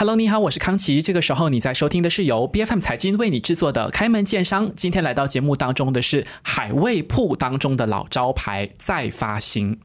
Hello，你好，我是康琪。这个时候你在收听的是由 B F M 财经为你制作的《开门见商》。今天来到节目当中的是海味铺当中的老招牌再发行。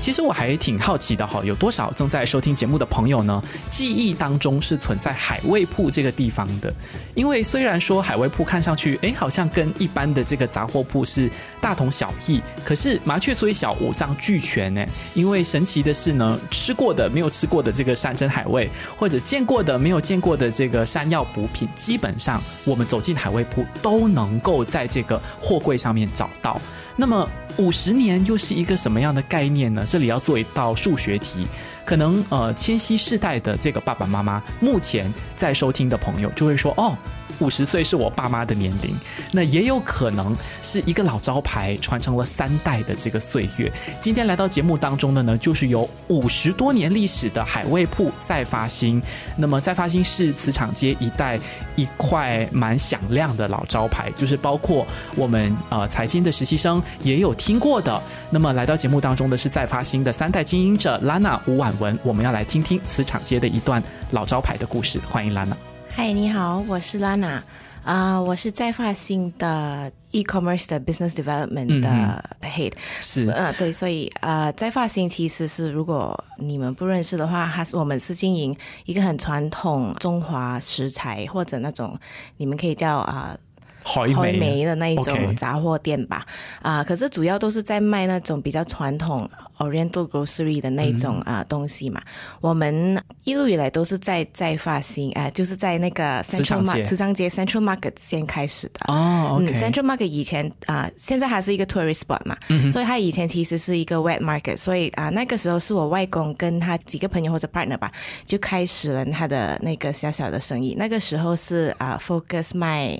其实我还挺好奇的哈，有多少正在收听节目的朋友呢？记忆当中是存在海味铺这个地方的，因为虽然说海味铺看上去，哎，好像跟一般的这个杂货铺是大同小异，可是麻雀虽小，五脏俱全呢。因为神奇的是呢，吃过的没有吃过的这个山珍海味，或者见过的没有见过的这个山药补品，基本上我们走进海味铺都能够在这个货柜上面找到。那么五十年又是一个什么样的概念呢？这里要做一道数学题，可能呃，千禧世代的这个爸爸妈妈目前在收听的朋友就会说哦。五十岁是我爸妈的年龄，那也有可能是一个老招牌传承了三代的这个岁月。今天来到节目当中的呢，就是有五十多年历史的海味铺再发新。那么再发新是磁场街一带一块蛮响亮的老招牌，就是包括我们呃财经的实习生也有听过的。那么来到节目当中的是再发新的三代经营者拉娜吴婉文，我们要来听听磁场街的一段老招牌的故事。欢迎拉娜。嗨，你好，我是 Lana，啊，我是在发新的 e-commerce 的 business development 的 head，是，呃，对，所以呃，在发新其实是如果你们不认识的话，它是我们是经营一个很传统中华食材或者那种你们可以叫啊。海梅的那一种杂货店吧，啊，可是主要都是在卖那种比较传统 Oriental grocery 的那种啊东西嘛。我们一路以来都是在在发新，哎，就是在那个 Central Market 慈街 Central Market 先开始的。哦，Central Market 以前啊，现在还是一个 tourist spot 嘛，所以它以前其实是一个 wet market，所以啊，那个时候是我外公跟他几个朋友或者 partner 吧，就开始了他的那个小小的生意。那个时候是啊，focus 卖。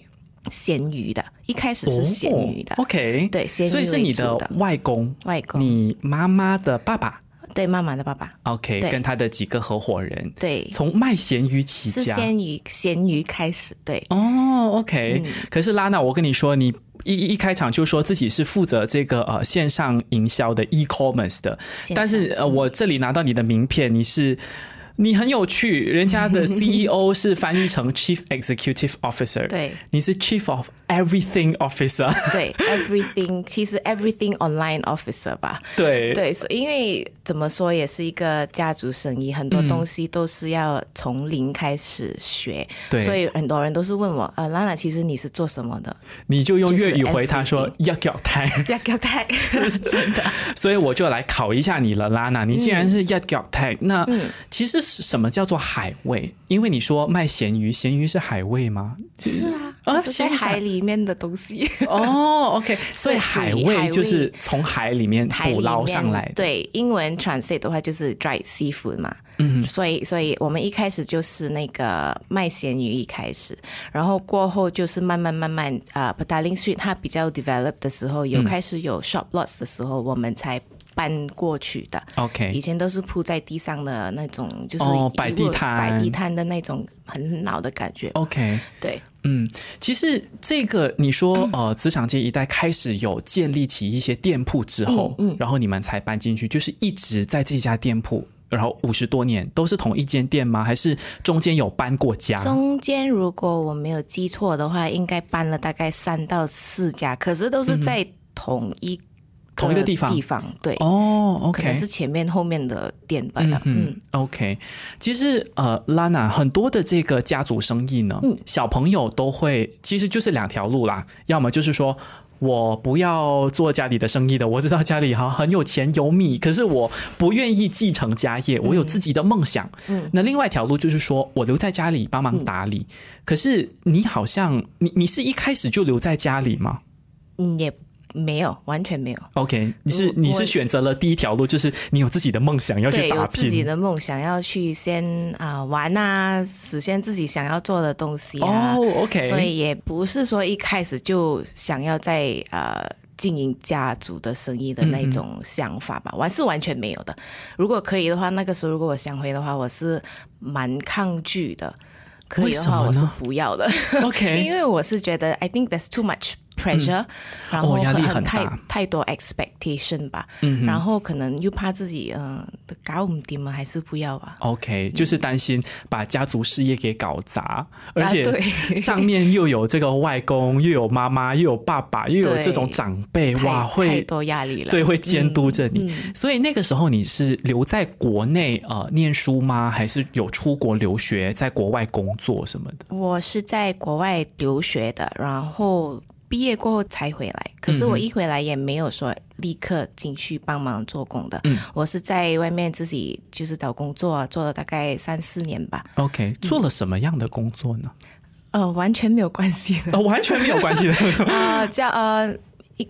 咸鱼的，一开始是咸鱼的，OK，对，咸鱼所以是你的外公，外公，你妈妈的爸爸，对，妈妈的爸爸，OK，跟他的几个合伙人，对，从卖咸鱼起家，咸鱼，咸鱼开始，对，哦，OK，可是拉娜，我跟你说，你一一开场就说自己是负责这个呃线上营销的 e-commerce 的，但是呃，我这里拿到你的名片，你是。你很有趣，人家的 CEO 是翻译成 Chief Executive Officer，对，你是 Chief of Everything Officer，对，Everything 其实 Everything Online Officer 吧，对，对，因为怎么说也是一个家族生意，很多东西都是要从零开始学，对，所以很多人都是问我，呃，拉娜，其实你是做什么的？你就用粤语回他说要脚胎，要脚胎，真的，所以我就来考一下你了，拉娜，你既然是要脚胎，那其实。什么叫做海味？因为你说卖咸鱼，咸鱼是海味吗？是啊，啊，在海里面的东西。哦，OK，所以海味就是从海里面捕捞上来的。对，英文 translate 的话就是 dry seafood 嘛。嗯，所以，所以我们一开始就是那个卖咸鱼一开始，然后过后就是慢慢慢慢啊 p a t a l i n g Street 它比较 develop 的时候，有开始有 shop lots 的时候，我们才。搬过去的，OK，以前都是铺在地上的那种，就是摆地摊、摆地摊的那种很老的感觉。OK，对，嗯，其实这个你说，呃，磁场街一带开始有建立起一些店铺之后，嗯，然后你们才搬进去，就是一直在这家店铺，然后五十多年都是同一间店吗？还是中间有搬过家？中间如果我没有记错的话，应该搬了大概三到四家，可是都是在同一。同一个地方，地方对哦，OK，可能是前面后面的店吧。嗯，OK。其实呃，，Lana 很多的这个家族生意呢，小朋友都会，其实就是两条路啦。要么就是说我不要做家里的生意的，我知道家里哈很有钱有米，可是我不愿意继承家业，我有自己的梦想。嗯，那另外一条路就是说我留在家里帮忙打理。可是你好像你你是一开始就留在家里吗？嗯，也。没有，完全没有。OK，你是你是选择了第一条路，就是你有自己的梦想要去打拼，自己的梦想要去先啊玩啊，实现自己想要做的东西啊。哦，OK，所以也不是说一开始就想要在呃经营家族的生意的那种想法吧，完是完全没有的。如果可以的话，那个时候如果我想回的话，我是蛮抗拒的。可以的话，我是不要的。OK，因为我是觉得 I think that's too much。pressure，、然后哦压力很很太大太多 expectation 吧，嗯然后可能又怕自己嗯、呃、搞唔掂啊，还是不要吧。OK，就是担心把家族事业给搞砸，而且上面又有这个外公，又有妈妈，又有爸爸，又有对这种长辈，哇，会，太多压力了。对会监督着你。嗯所以那个时候你是留在国内呃念书吗？还是有出国留学，在国外工作什么的？我是在国外留学的，然后毕业过后才回来。可是我一回来也没有说立刻进去帮忙做工的，嗯我是在外面自己就是找工作，做了大概三四年吧。OK，做了什么样的工作呢？呃，完全没有关系的。呃，完全没有关系的。啊，叫呃，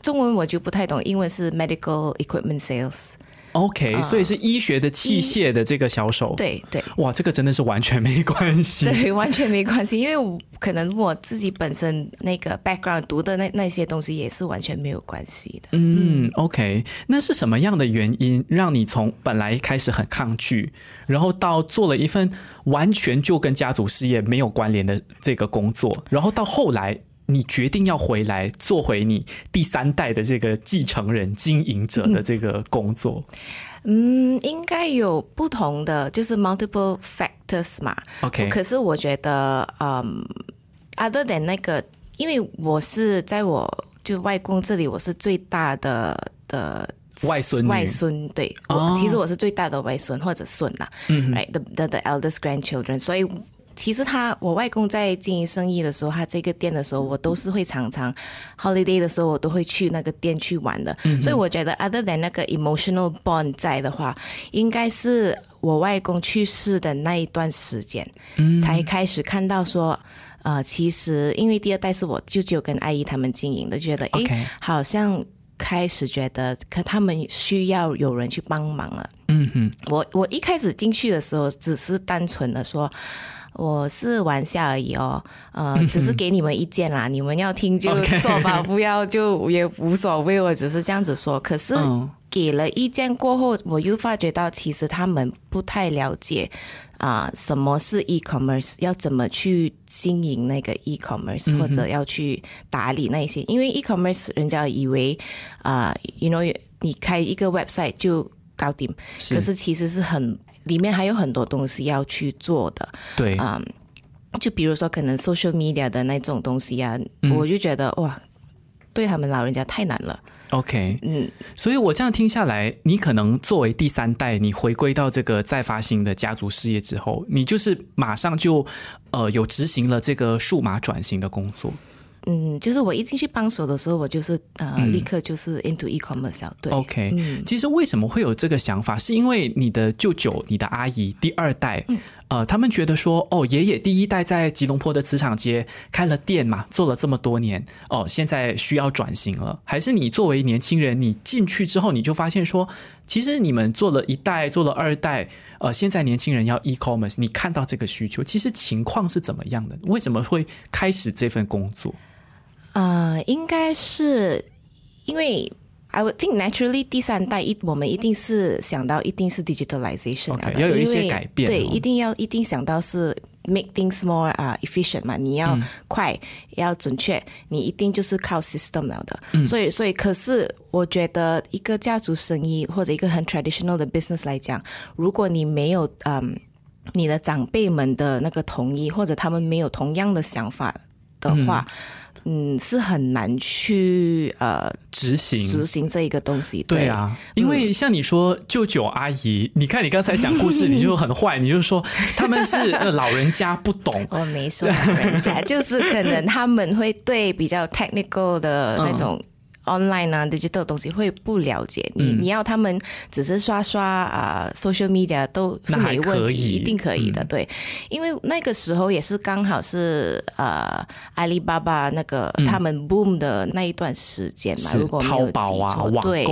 中文我就不太懂，英文是 medical equipment sales。OK，所以是医学的器械的这个销售。，对对哇，这个真的是完全没关系。对，完全没关系，因为我可能我自己本身那个 background 读的那那些东西也是完全没有关系的。嗯，OK，那是什么样的原因让你从本来开始很抗拒，然后到做了一份完全就跟家族事业没有关联的这个工作，然后到后来你决定要回来做回你第三代的这个继承人、经营者的这个工作？嗯，应该有不同的，就是 multiple factors 嘛。OK 可是我觉得，嗯，other than 那个，因为我是在我就外公这里，我是最大的的。外孙女外孙对，我、哦其实我是最大的外孙或者孙啦、嗯 r i g h t the the the eldest grandchildren，所以其实他我外公在经营生意的时候，他这个店的时候，我都是会常常 holiday 的时候，我都会去那个店去玩的。所以我觉得，other than 那个 emotional bond 在的话，应该是我外公去世的那一段时间，才开始看到说。呃，其实因为第二代是我舅舅跟阿姨他们经营的，觉得哎好像开始觉得，可他们需要有人去帮忙了。嗯哼，我我一开始进去的时候，只是单纯的说。我是玩笑而已哦，呃，只是给你们意见啦，你们要听就做吧，不要就也无所谓，我只是这样子说。可是嗯。给了意见过后，我又发觉到其实他们不太了解啊、什么是 e-commerce，要怎么去经营那个 e-commerce，、或者要去打理那些，因为 e-commerce 人家以为啊、y o u know 你开一个 website 就搞定，可是其实是很里面还有很多东西要去做的。对，嗯，就比如说可能 social media 的那种东西啊，我就觉得哇，对他们老人家太难了。OK，嗯，所以我这样听下来，你可能作为第三代，你回归到这个再发行的家族事业之后，你就是马上就呃有执行了这个数码转型的工作。嗯，就是我一进去帮手的时候，我就是呃，立刻就是 into e-commerce 了。对 OK，、嗯其实为什么会有这个想法？是因为你的舅舅、你的阿姨第二代，呃，他们觉得说，哦，爷爷第一代在吉隆坡的磁场街开了店嘛，做了这么多年，哦，现在需要转型了。还是你作为年轻人，你进去之后，你就发现说，其实你们做了一代，做了二代，呃，现在年轻人要 e-commerce，你看到这个需求，其实情况是怎么样的？为什么会开始这份工作？呃，应该是因为 I would think naturally 第三代一我们一定是想到一定是 digitalization 要有一些改变哦一定要一定想到是 make things more 啊、efficient 嘛，你要快、要准确，你一定就是靠 system 了的。所以所以可是我觉得一个家族生意或者一个很 traditional 的 business 来讲，如果你没有嗯。你的长辈们的那个同意，或者他们没有同样的想法的话，嗯是很难去呃执行执行这一个东西。对啊，因为像你说舅舅阿姨，你看你刚才讲故事，你就很坏，你就说他们是呃老人家不懂。我 没说老人家，就是可能他们会对比较 technical 的那种。Online 啊，digital 的东西会不了解你，嗯。你要他们只是刷刷啊、social media 都是没问题，一定可以的，对，因为那个时候也是刚好是呃阿里巴巴那个、他们 boom 的那一段时间嘛，嗯如果没有记错，网对，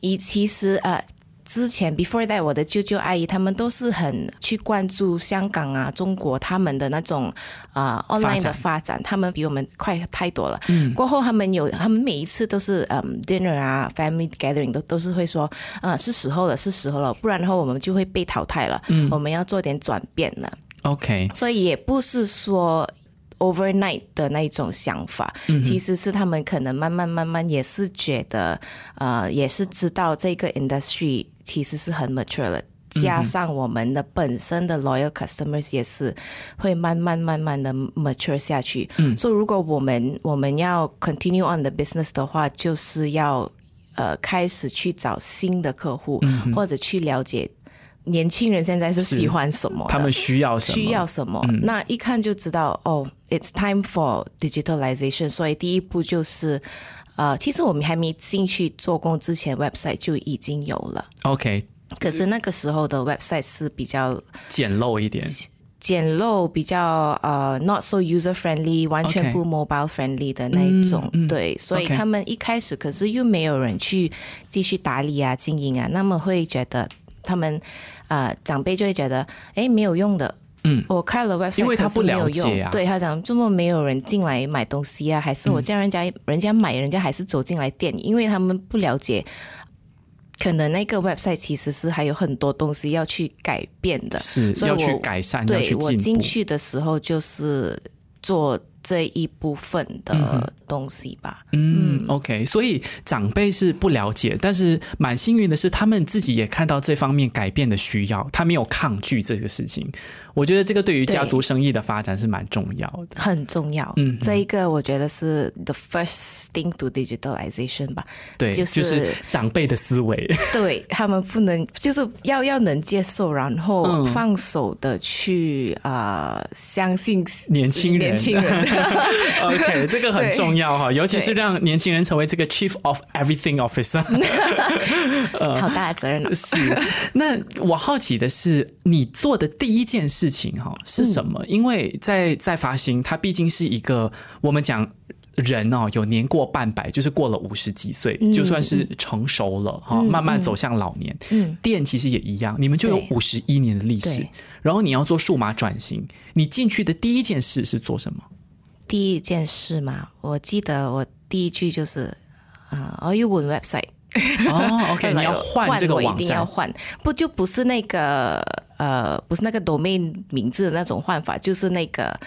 以其实呃。之前 before that，我的舅舅阿姨他们都是很去关注香港啊、中国他们的那种啊、呃 online 的发展，他们比我们快太多了。嗯，过后他们有，他们每一次都是嗯 dinner 啊、family gathering 都都是会说，嗯，是时候了，是时候了，不然的话我们就会被淘汰了。嗯，我们要做点转变了。OK，所以也不是说 overnight 的那一种想法，其实是他们可能慢慢慢慢也是觉得，呃，也是知道这个 industry 其实是很 mature 了。加上我们的本身的 loyal customers 也是会慢慢慢慢的 mature 下去。嗯，所以如果我们我们要 continue on the business 的话，就是要呃开始去找新的客户，或者去了解年轻人现在是喜欢什么，他们需要什么，需要什么。那一看就知道哦，it's time for digitalization。所以第一步就是呃，其实我们还没进去做工之前，website 就已经有了。OK。可是那个时候的 website 是比较简陋一点，简陋比较呃 not so user friendly，完全不 mobile friendly 的那一种，对，所以他们一开始可是又没有人去继续打理啊、经营啊，那么会觉得他们呃长辈就会觉得哎没有用的，嗯，我开了 website，因为他不了解啊，对他讲这么没有人进来买东西啊，还是我叫人家人家买，人家还是走进来店，因为他们不了解。可能那个 website 其实是还有很多东西要去改变的，是要去改善，对我进去的时候就是做。这一部分的东西吧。嗯，OK，所以长辈是不了解，但是蛮幸运的是，他们自己也看到这方面改变的需要，他没有抗拒这个事情。我觉得这个对于家族生意的发展是蛮重要的，很重要。嗯，这一个我觉得是 the first thing to digitalization 吧。对，就是长辈的思维，对他们不能就是要要能接受，然后放手的去啊相信年轻人，年轻人。OK，这个很重要哈，尤其是让年轻人成为这个 Chief of Everything Officer，好大的责任。是，那我好奇的是，你做的第一件事情哈是什么？因为在在发行，它毕竟是一个我们讲人哦，有年过半百，就是过了五十几岁，就算是成熟了哈，慢慢走向老年。嗯，店其实也一样，你们就有五十一年的历史，然后你要做数码转型，你进去的第一件事是做什么？第一件事嘛，我记得我第一句就是啊，Are you on website？哦，OK，你要换这个网站，一定要换，不就不是那个呃，不是那个 domain 名字的那种换法，就是那个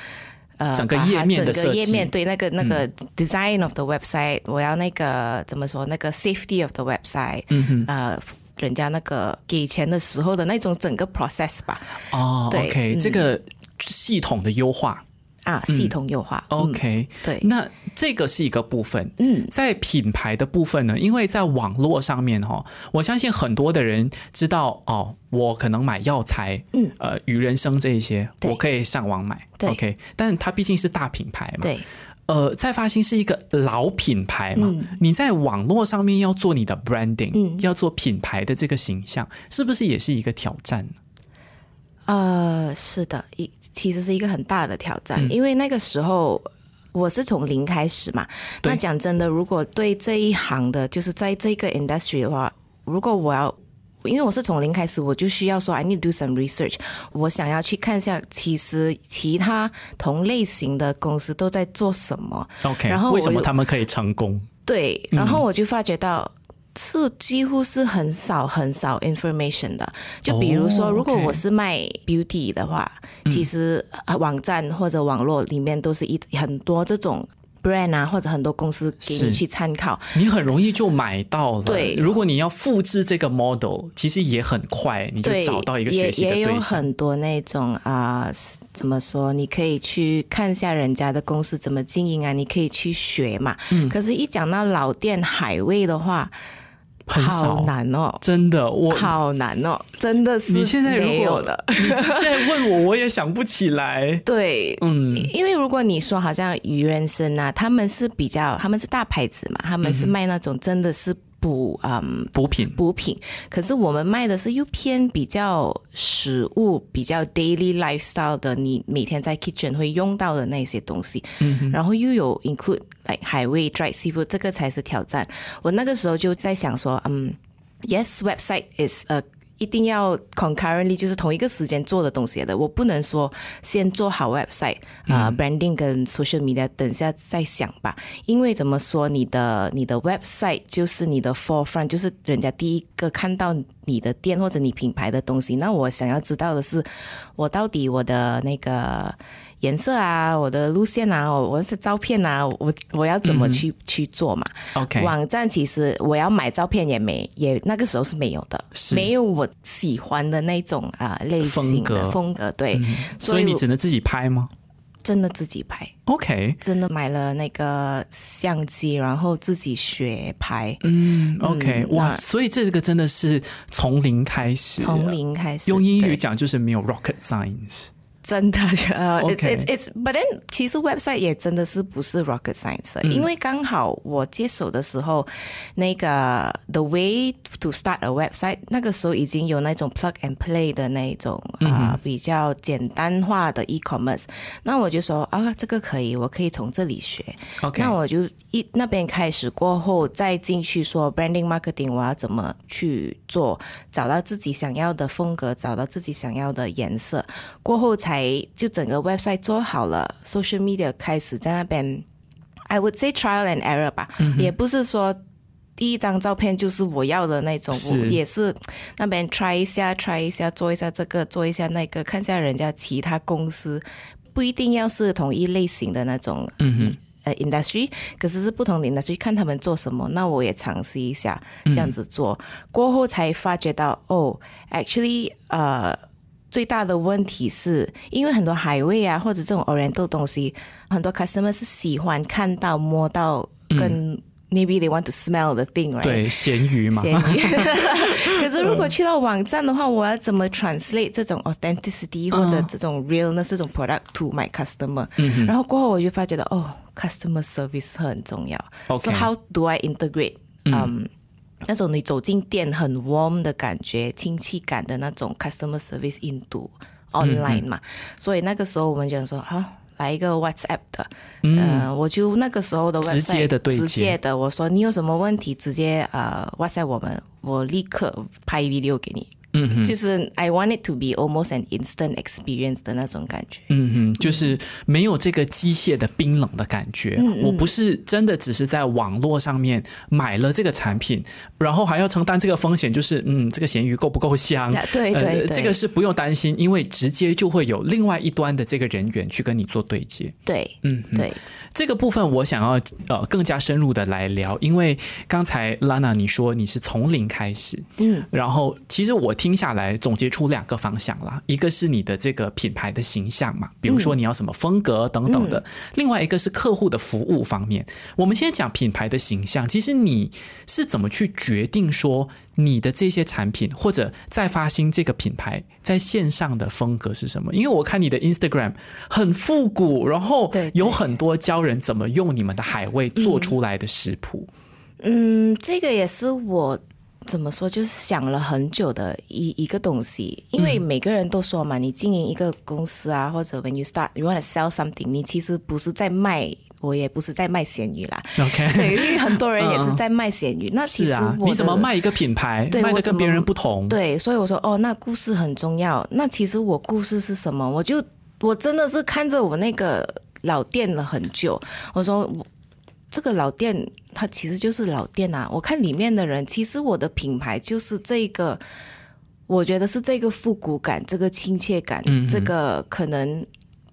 呃，整个页面的整个页面对那个那个 design of the website，我要那个怎么说？那个 safety of the website，嗯呃，人家那个给钱的时候的那种整个 process 吧。哦，OK，这个系统的优化。啊，系统优化，OK，对，那这个是一个部分。嗯，在品牌的部分呢，因为在网络上面哈，我相信很多的人知道哦，我可能买药材，嗯，呃，与人生这一些，我可以上网买，OK，但它毕竟是大品牌嘛，对，呃，在发新是一个老品牌嘛，你在网络上面要做你的 branding，要做品牌的这个形象，是不是也是一个挑战呢？呃，是的，一其实是一个很大的挑战，因为那个时候我是从零开始嘛。那讲真的，如果对这一行的，就是在这个 industry 的话，如果我要，因为我是从零开始，我就需要说，I need do some research，我想要去看一下，其实其他同类型的公司都在做什么。OK，然后为什么他们可以成功？对，然后我就发觉到。是几乎是很少很少 information 的，就比如说，如果我是卖 beauty 的话，其实网站或者网络里面都是一很多这种 brand 啊，或者很多公司给你去参考，你很容易就买到了。对，如果你要复制这个 model，其实也很快，你就找到一个学习的对象。也有很多那种啊，怎么说？你可以去看一下人家的公司怎么经营啊，你可以去学嘛。嗯。可是，一讲到老店海味的话，好难哦，真的，我好难哦，真的是。你现在没有了，你现在问我，我也想不起来。对，嗯，因为如果你说好像鱼人参啊，他们是比较，他们是大牌子嘛，他们是卖那种真的是。补嗯补品。补品，可是我们卖的是又偏比较食物比较 daily lifestyle 的，你每天在 kitchen 会用到的那些东西，嗯，然后又有 include like 海味 dry seafood，这个才是挑战。我那个时候就在想说，嗯，yes website is a 一定要 concurrently 就是同一个时间做的东西的，我不能说先做好 website 啊 branding 跟 social media 等下再想吧，因为怎么说你的你的 website 就是你的 forefront，就是人家第一个看到你的店或者你品牌的东西，那我想要知道的是，我到底我的那个颜色啊，我的路线啊，我我是照片啊，我我要怎么去、去做嘛？OK，网站其实我要买照片也没也那个时候是没有的，是。没有我喜欢的那种啊、类型的风格。嗯风格，对，所以你只能自己拍吗？真的自己拍。？OK，真的买了那个相机，然后自己学拍，嗯，OK，嗯哇，所以这个真的是从零开始，从零开始。用英语对。讲就是没有 rocket science。真的，呃、，it's it's it's but then 其实 website 也真的是不是 rocket science，的、因为刚好我接手的时候，那个 the way to start a website 那个时候已经有那种 plug and play 的那种啊、比较简单化的 e-commerce，那我就说啊这个可以，我可以从这里学。OK，那我就一那边开始过后，再进去说 branding marketing，我要怎么去做，找到自己想要的风格，找到自己想要的颜色，过后才就整个 website 做好了，social media 开始在那边，I would say trial and error 吧，也不是说。第一张照片就是我要的那种，是我也是那边 try 一下，try 一下，做一下这个，做一下那个，看一下人家其他公司，不一定要是同一类型的那种，嗯呃 industry，可是是不同的 industry，看他们做什么，那我也尝试一下这样子做，过后才发觉到哦，actually 呃。最大的问题是因为很多海味啊，或者这种 oriental 东西，很多 customer 是喜欢看到、摸到，跟、maybe they want to smell the thing，right？对，咸鱼嘛，咸鱼。可是如果去到网站的话，我要怎么 translate 这种 authenticity 或者这种 realness 这种 product to my customer？、然后过后我就发觉到，哦，customer service 很重要。OK So how do I integrate？嗯。那种你走进店很 warm 的感觉、亲切感的那种 customer service into online 嘛，所以那个时候我们就说，好、来一个 WhatsApp 的，嗯、我就那个时候的直接的对接。直接的，我说你有什么问题，直接呃 WhatsApp 我们，我立刻拍 video 给你。嗯哼，就是 I want it to be almost an instant experience 的那种感觉。嗯哼，就是没有这个机械的冰冷的感觉。嗯我不是真的只是在网络上面买了这个产品，然后还要承担这个风险，就是嗯，这个咸鱼够不够香？对对这个是不用担心，因为直接就会有另外一端的这个人员去跟你做对接。对，嗯，对，这个部分我想要呃更加深入的来聊，因为刚才 Lana 你说你是从零开始，嗯，然后其实我听下来总结出两个方向啦，一个是你的这个品牌的形象嘛，比如说你要什么风格等等的，另外一个是客户的服务方面。我们先讲品牌的形象，其实你是怎么去决定说你的这些产品或者再发新这个品牌在线上的风格是什么？因为我看你的 Instagram 很复古，然后有很多教人怎么用你们的海味做出来的食谱。嗯，这个也是我怎么说，就是想了很久的一一个东西。因为每个人都说嘛，你经营一个公司啊，或者 when you start you want to sell something，你其实不是在卖，我也不是在卖咸鱼啦。OK，对，因为很多人也是在卖咸鱼。那其实我怎么卖一个品牌，卖的对我怎么跟别人不同？对，所以我说哦，那故事很重要。那其实我故事是什么？我就我真的是看着我那个老店了很久。我说我这个老店它其实就是老店啊。我看里面的人，其实我的品牌就是这个，我觉得是这个复古感，这个亲切感，嗯这个可能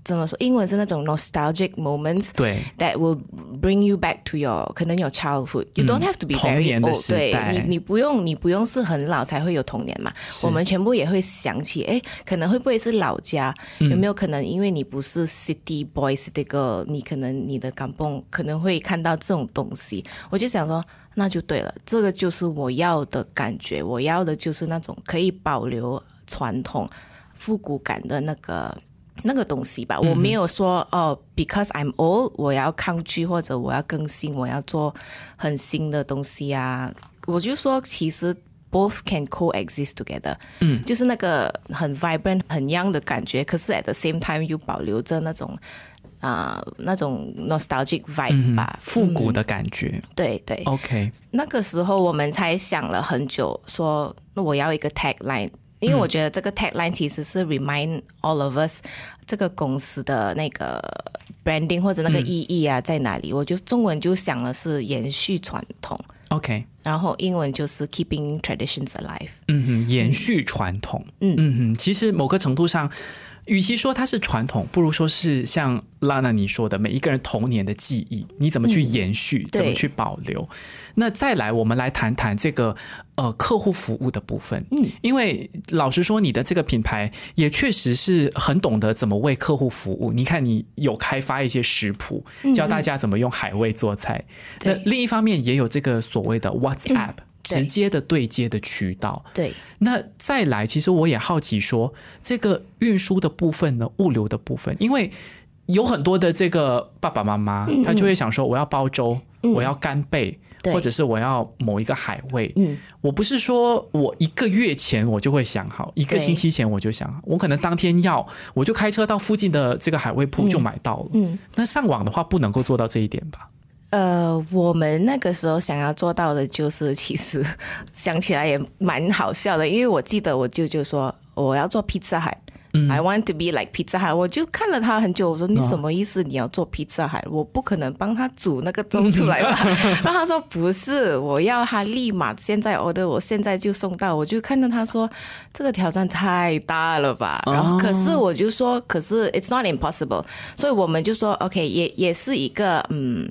怎么说？英文是那种 nostalgic moments。对 that will bring you back to your 可能有 childhood. You don't have to be 童 very old. 时对你，你不用你不用是很老才会有童年嘛。我们全部也会想起，哎，可能会不会是老家？有没有可能因为你不是 city boy city girl，你可能你的港蹦可能会看到这种东西？我就想说。那就对了，这个就是我要的感觉，我要的就是那种可以保留传统、复古感的那个那个东西吧。我没有说哦，because I'm old，我要抗拒或者我要更新，我要做很新的东西啊。我就说，其实 both can coexist together。嗯，就是那个很 vibrant、很 young 的感觉，可是 at the same time 又保留着那种啊、那种 nostalgic vibe 吧，复古的感觉。对对。OK，那个时候我们才想了很久，说那我要一个 tagline，因为我觉得这个 tagline 其实是 remind all of us 这个公司的那个 branding 或者那个意义啊、在哪里。我就中文就想的是延续传统。OK，然后英文就是 keeping traditions alive。嗯哼，延续传统。嗯嗯哼，其实某个程度上。与其说它是传统，不如说是像拉娜你说的，每一个人童年的记忆，你怎么去延续，怎么去保留？那再来，我们来谈谈这个呃客户服务的部分。嗯，因为老实说，你的这个品牌也确实是很懂得怎么为客户服务。你看，你有开发一些食谱，教大家怎么用海味做菜。那另一方面，也有这个所谓的 WhatsApp。直接的对接的渠道，对。那再来，其实我也好奇说，这个运输的部分呢，物流的部分，因为有很多的这个爸爸妈妈，他就会想说，我要煲粥，我要干贝，或者是我要某一个海味。嗯，我不是说我一个月前我就会想好，一个星期前我就想好，我可能当天要，我就开车到附近的这个海味铺就买到了。嗯，那上网的话不能够做到这一点吧？呃，我们那个时候想要做到的，就是其实 想起来也蛮好笑的，因为我记得我舅舅说我要做 Pizza Hut，I want to be like Pizza Hut，我就看了他很久，我说你什么意思？你要做 Pizza Hut，我不可能帮他煮那个粥出来吧？然后他说不是，我要他立马现在 order，我现在就送到。我就看到他说这个挑战太大了吧？然后可是我就说，可是 it's not impossible，所以我们就说 OK，也也是一个嗯。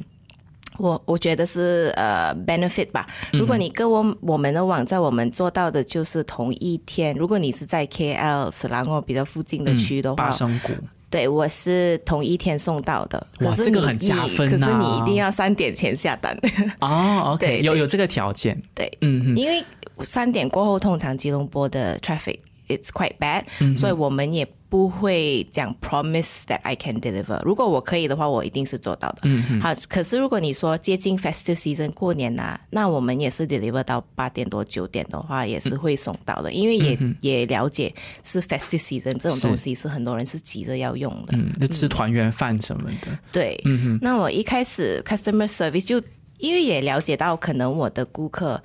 我我觉得是呃 benefit 吧。如果你跟我我们的网站，我们做到的就是同一天。如果你是在 KL 斯兰沃比较附近的区的话，巴生谷，对我是同一天送到的。可是你很加分可是你一定要三点前下单。哦，OK，有有这个条件。对，嗯，因为三点过后通常吉隆坡的 traffic it's quite bad，所以我们也。不会讲 promise that I can deliver。如果我可以的话，我一定是做到的。嗯好，可是如果你说接近 festive season 过年呐，那我们也是 deliver 到八点多九点的话，也是会送到的。因为也也了解是 festive season 这种东西是很多人是急着要用的。嗯，就吃团圆饭什么的。对。嗯哼。那我一开始 customer service 就因为也了解到，可能我的顾客。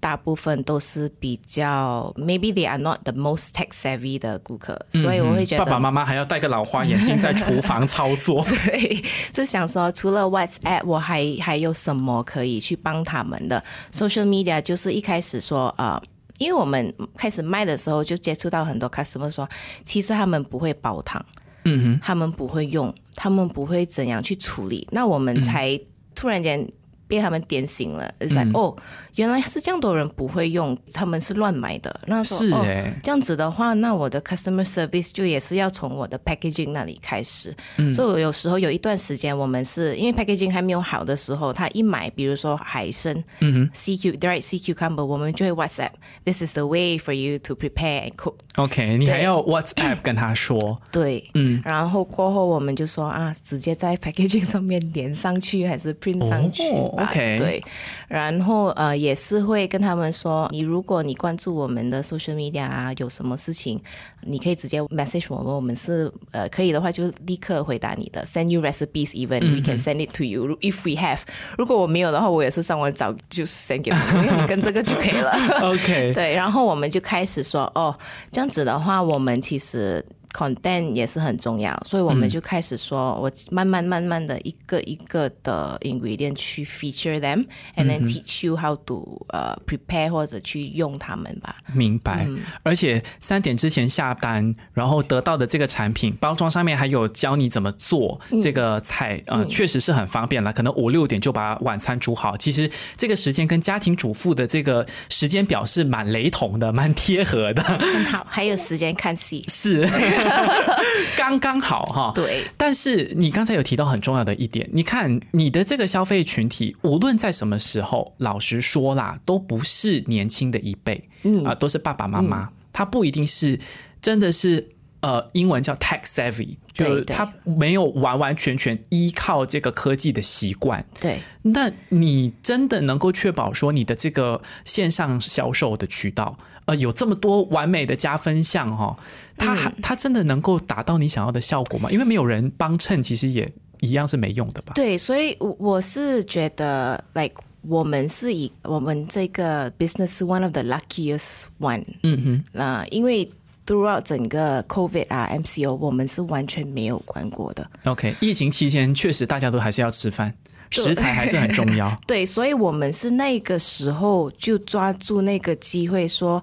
大部分都是比较，maybe they are not the most tech savvy 的顾客，所以我会觉得爸爸妈妈还要戴个老花眼镜在厨房操作。对，就想说除了 WhatsApp，我还还有什么可以去帮他们的 social media？就是一开始说啊，因为我们开始卖的时候就接触到很多 customer 说，其实他们不会煲汤，嗯哼，他们不会用，他们不会怎样去处理，那我们才突然间。被他们点醒了，在哦，原来是这样多人不会用，他们是乱买的。那是哦，这样子的话，那我的 customer service 就也是要从我的 packaging 那里开始。嗯，所以有时候有一段时间，我们是因为 packaging 还没有好的时候，他一买，比如说海参，嗯哼，CQ direct CQ cumber，我们就会 WhatsApp，this is the way for you to prepare and cook。OK，你还要 WhatsApp 跟他说。对，嗯，然后过后我们就说啊，直接在 packaging 上面连上去，还是 print 上去。OK，对，然后呃也是会跟他们说，你如果你关注我们的 social media 啊，有什么事情，你可以直接 message 我们，我们是呃可以的话就立刻回答你的，send you recipes even we can send it to you if we have。如果我没有的话，我也是上网找就 send 给你，跟这个就可以了。OK，对，然后我们就开始说，哦，这样子的话，我们其实。Content 也是很重要，所以我们就开始说，我慢慢慢慢的一个一个的 ingredient 去 feature them，and then teach you how to 呃 prepare 或者去用它们吧。明白。而且三点之前下单，然后得到的这个产品包装上面还有教你怎么做这个菜，呃，确实是很方便了。可能五六点就把晚餐煮好，其实这个时间跟家庭主妇的这个时间表是蛮雷同的，蛮贴合的。很好，还有时间看戏。是。刚刚好哈，对。但是你刚才有提到很重要的一点，你看你的这个消费群体，无论在什么时候，老实说啦，都不是年轻的一辈，嗯啊，都是爸爸妈妈，他不一定是真的是。呃，英文叫 tech savvy，就是他没有完完全全依靠这个科技的习惯。对，那你真的能够确保说你的这个线上销售的渠道，呃，有这么多完美的加分项哈？它它真的能够达到你想要的效果吗？因为没有人帮衬，其实也一样是没用的吧？对，所以我是觉得，like 我们是以我们这个 business one of the luckiest one。嗯哼，那因为。Throughout 整个 COVID 啊，MCO 我们是完全没有关过的。OK，疫情期间确实大家都还是要吃饭，食材还是很重要。对，所以我们是那个时候就抓住那个机会说。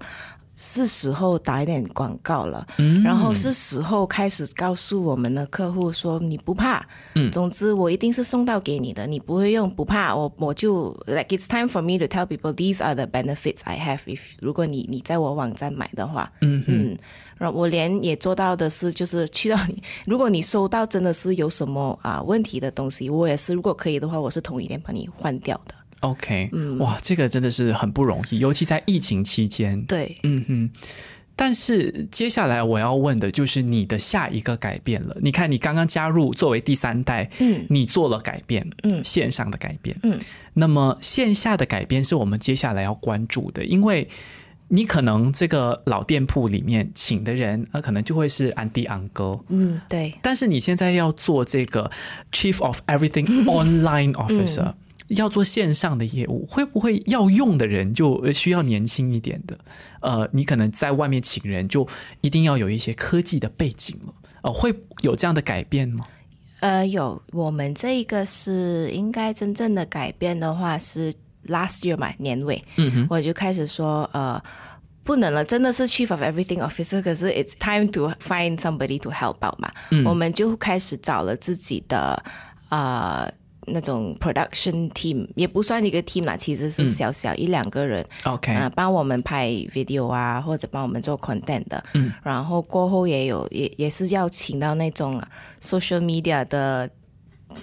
是时候打一点广告了，然后是时候开始告诉我们的客户说你不怕，嗯，总之我一定是送到给你的，你不会用不怕，我我就 like it's time for me to tell people these are the benefits I have if 如果你你在我网站买的话，嗯嗯，然后我连也做到的是就是去到你，如果你收到真的是有什么啊问题的东西，我也是如果可以的话，我是同一天把你换掉的。OK，哇，这个真的是很不容易，尤其在疫情期间。对，嗯哼。但是接下来我要问的就是你的下一个改变了。你看，你刚刚加入作为第三代，嗯，你做了改变，嗯，线上的改变，嗯，那么线下的改变是我们接下来要关注的，因为你可能这个老店铺里面请的人，那可能就会是安迪昂哥，嗯，对。但是你现在要做这个 Chief of Everything Online Officer。要做线上的业务，会不会要用的人就需要年轻一点的？呃，你可能在外面请人，就一定要有一些科技的背景了。呃，会有这样的改变吗？呃，有。我们这一个是应该真正的改变的话，是 last year 嘛年尾，嗯哼，我就开始说，呃，不能了，真的是 chief of everything officer，可是 it's time to find somebody to help out 嘛，嗯，我们就开始找了自己的，呃。那种 production team 也不算一个 team 啦，其实是小小一两个人，OK，啊，帮我们拍 video 啊，或者帮我们做 content 的，嗯，然后过后也有也也是要请到那种 social media 的。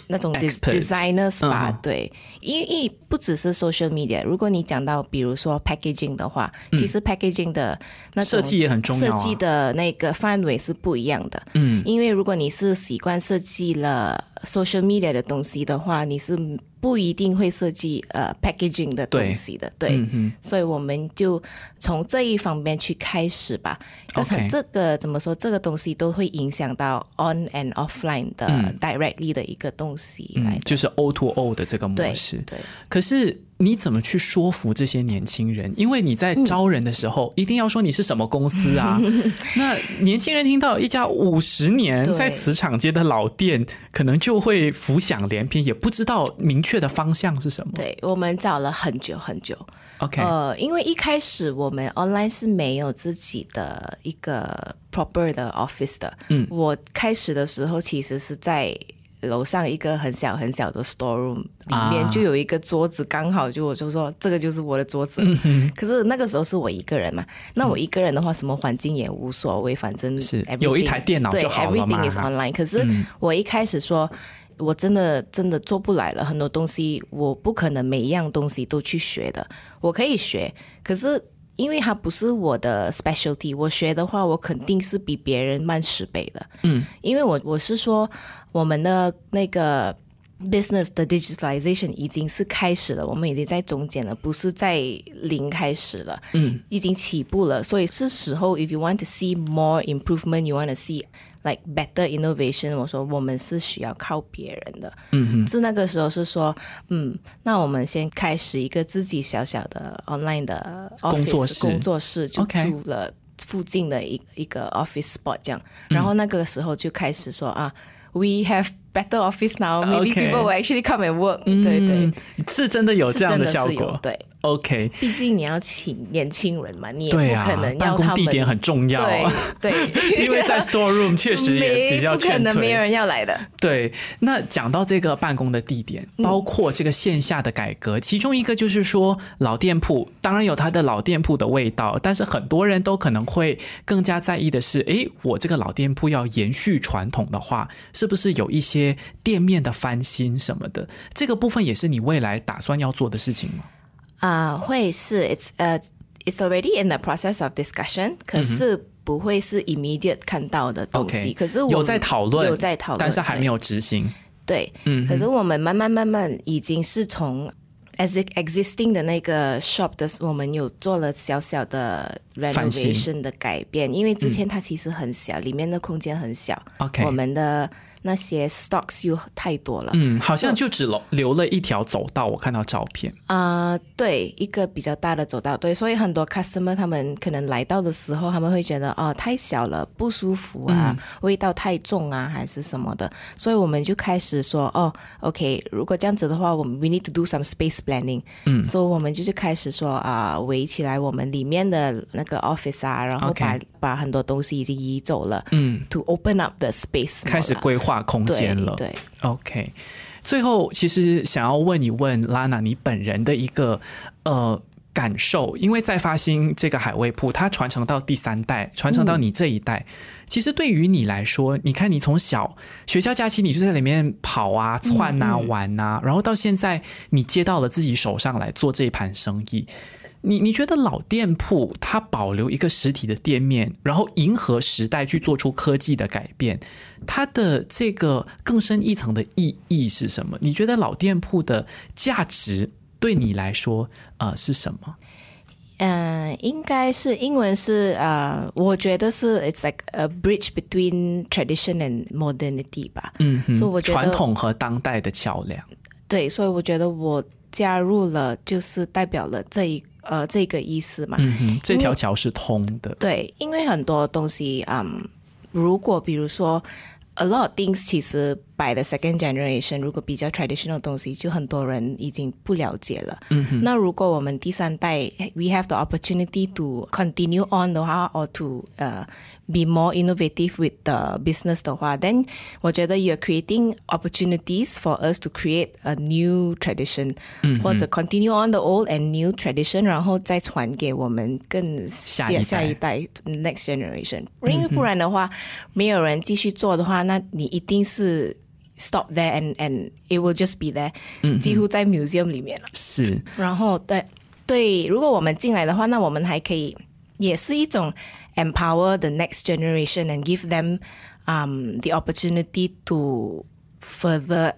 那种 designers 吧，对，因为不只是 social media，如果你讲到比如说 packaging 的话，其实 packaging 的那设计也很重要，设计的那个范围是不一样的。嗯，因为如果你是习惯设计了 social media 的东西的话，你是。不一定会设计呃 packaging 的东西的，对，所以我们就从这一方面去开始吧。而且这个怎么说，这个东西都会影响到 on and offline 的 directly 的一个东西来，就是 O to O 的这个模式。对，可是。你怎么去说服这些年轻人？因为你在招人的时候，一定要说你是什么公司啊？那年轻人听到一家五十年在磁场街的老店，可能就会浮想联翩，也不知道明确的方向是什么。对我们找了很久很久。OK，呃，因为一开始我们 online 是没有自己的一个 proper 的 office 的。嗯，我开始的时候其实是在。楼上一个很小很小的 store room 里面就有一个桌子，刚好就我就说这个就是我的桌子。可是那个时候是我一个人嘛，那我一个人的话，什么环境也无所谓，反正是有一台电脑就好了嘛。Everything is online。可是我一开始说，我真的真的做不来了，很多东西我不可能每一样东西都去学的。我可以学，可是。因为它不是我的 specialty，我学的话，我肯定是比别人慢十倍的。嗯，因为我我是说，我们的那个 business 的 digitalization 已经是开始了，我们已经在中间了，不是在零开始了。嗯，已经起步了，所以是时候，if you want to see more improvement，you want to see。Like better innovation，我说我们是需要靠别人的，嗯哼，是那个时候是说，嗯，那我们先开始一个自己小小的 online 的 office 工作室，就租了附近的一一个 office spot 这样，然后那个时候就开始说啊，we have better office now，maybe people will actually come and work，对对，是真的有这样的效果，对。OK，毕竟你要请年轻人嘛，你也不可能要他们。地点很重要，对，因为在 store room 确实也比较不可能没有人要来的。对，那讲到这个办公的地点，包括这个线下的改革，其中一个就是说老店铺，当然有它的老店铺的味道，但是很多人都可能会更加在意的是，哎，我这个老店铺要延续传统的话，是不是有一些店面的翻新什么的？这个部分也是你未来打算要做的事情吗？啊，会是 it's 呃，it's already in the process of discussion，可是不会是 immediate 看到的东西。可是有在讨论，有在讨论，但是还没有执行。对，嗯。可是我们慢慢慢慢已经是从 as existing 的那个 shop 的，我们有做了小小的 renovation 的改变，因为之前它其实很小，里面的空间很小。OK，我们的。那些 stocks 又太多了。嗯，好像就只留留了一条走道，我看到照片。啊，对，一个比较大的走道，对，所以很多 customer 他们可能来到的时候，他们会觉得哦太小了，不舒服啊，味道太重啊，还是什么的，所以我们就开始说哦，OK，如果这样子的话，我们 we need to do some space planning。嗯，所以我们就是开始说啊，围起来我们里面的那个 office 啊，然后把把很多东西已经移走了。嗯，to open up the space，开始规划空间了。对，OK。最后，其实想要问一问拉娜，你本人的一个呃感受，因为在发新这个海味铺，它传承到第三代，传承到你这一代，其实对于你来说，你看你从小学校假期，你就在里面跑啊、窜啊、玩啊，然后到现在你接到了自己手上来做这一盘生意。你你觉得老店铺它保留一个实体的店面，然后迎合时代去做出科技的改变，它的这个更深一层的意义是什么？你觉得老店铺的价值对你来说呃是什么？嗯，应该是英文是呃，我觉得是 it's like a bridge between tradition and modernity 吧。嗯，所以我觉得传统和当代的桥梁。对，所以我觉得我加入了，就是代表了这一。呃，这个意思嘛，嗯这条桥是通的。对，因为很多东西，嗯，如果比如说，a lot of things，其实 by the second generation，如果比较 traditional 东西，就很多人已经不了解了。嗯哼。那如果我们第三代，we have the opportunity to continue on 的话，or to 呃。be more innovative with the business 的话，then 我觉得 you're creating opportunities for us to create a new tradition，、嗯、或者 continue on the old and new tradition，然后再传给我们更下下一代 next generation。因为不然的话，没有人继续做的话，那你一定是 Stop there and and it will just be there，、嗯、几乎在 museum 里面了。是，然后对对，如果我们进来的话，那我们还可以，也是一种。empower the next generation and give them um, the opportunity to further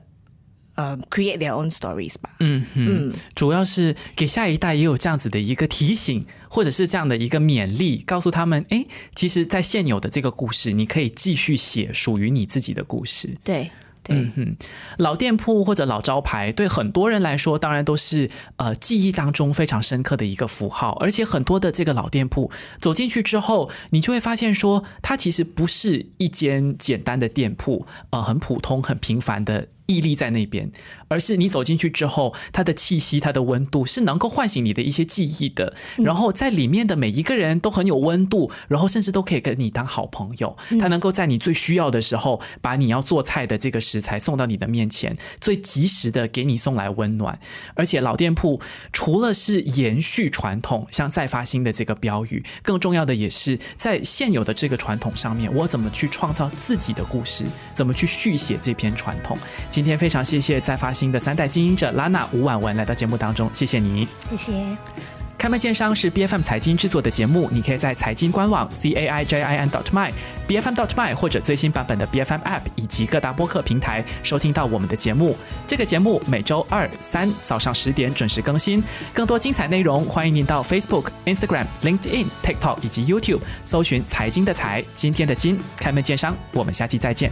uh, create their own stories 吧。嗯嗯，主要是给下一代也有这样子的一个提醒，或者是这样的一个勉励，告诉他们，哎，其实，在现有的这个故事，你可以继续写属于你自己的故事。对。嗯哼，老店铺或者老招牌，对很多人来说，当然都是呃记忆当中非常深刻的一个符号。而且很多的这个老店铺走进去之后，你就会发现说，它其实不是一间简单的店铺，呃，很普通、很平凡的。屹立在那边，而是你走进去之后，它的气息、它的温度是能够唤醒你的一些记忆的。然后在里面的每一个人都很有温度，然后甚至都可以跟你当好朋友。他能够在你最需要的时候，把你要做菜的这个食材送到你的面前，最及时的给你送来温暖。而且老店铺除了是延续传统，像再发新的这个标语，更重要的也是在现有的这个传统上面，我怎么去创造自己的故事，怎么去续写这篇传统。今天非常谢谢再发新的三代经营者拉娜吴婉文来到节目当中，谢谢你，谢谢。开门见商是 B F M 财经制作的节目，你可以在财经官网 c a i j i n dot my b f m dot my 或者最新版本的 B F M App 以及各大播客平台收听到我们的节目。这个节目每周二三早上十点准时更新，更多精彩内容欢迎您到 Facebook、Instagram、LinkedIn、TikTok 以及 YouTube 搜寻财经的财，今天的金开门见商，我们下期再见。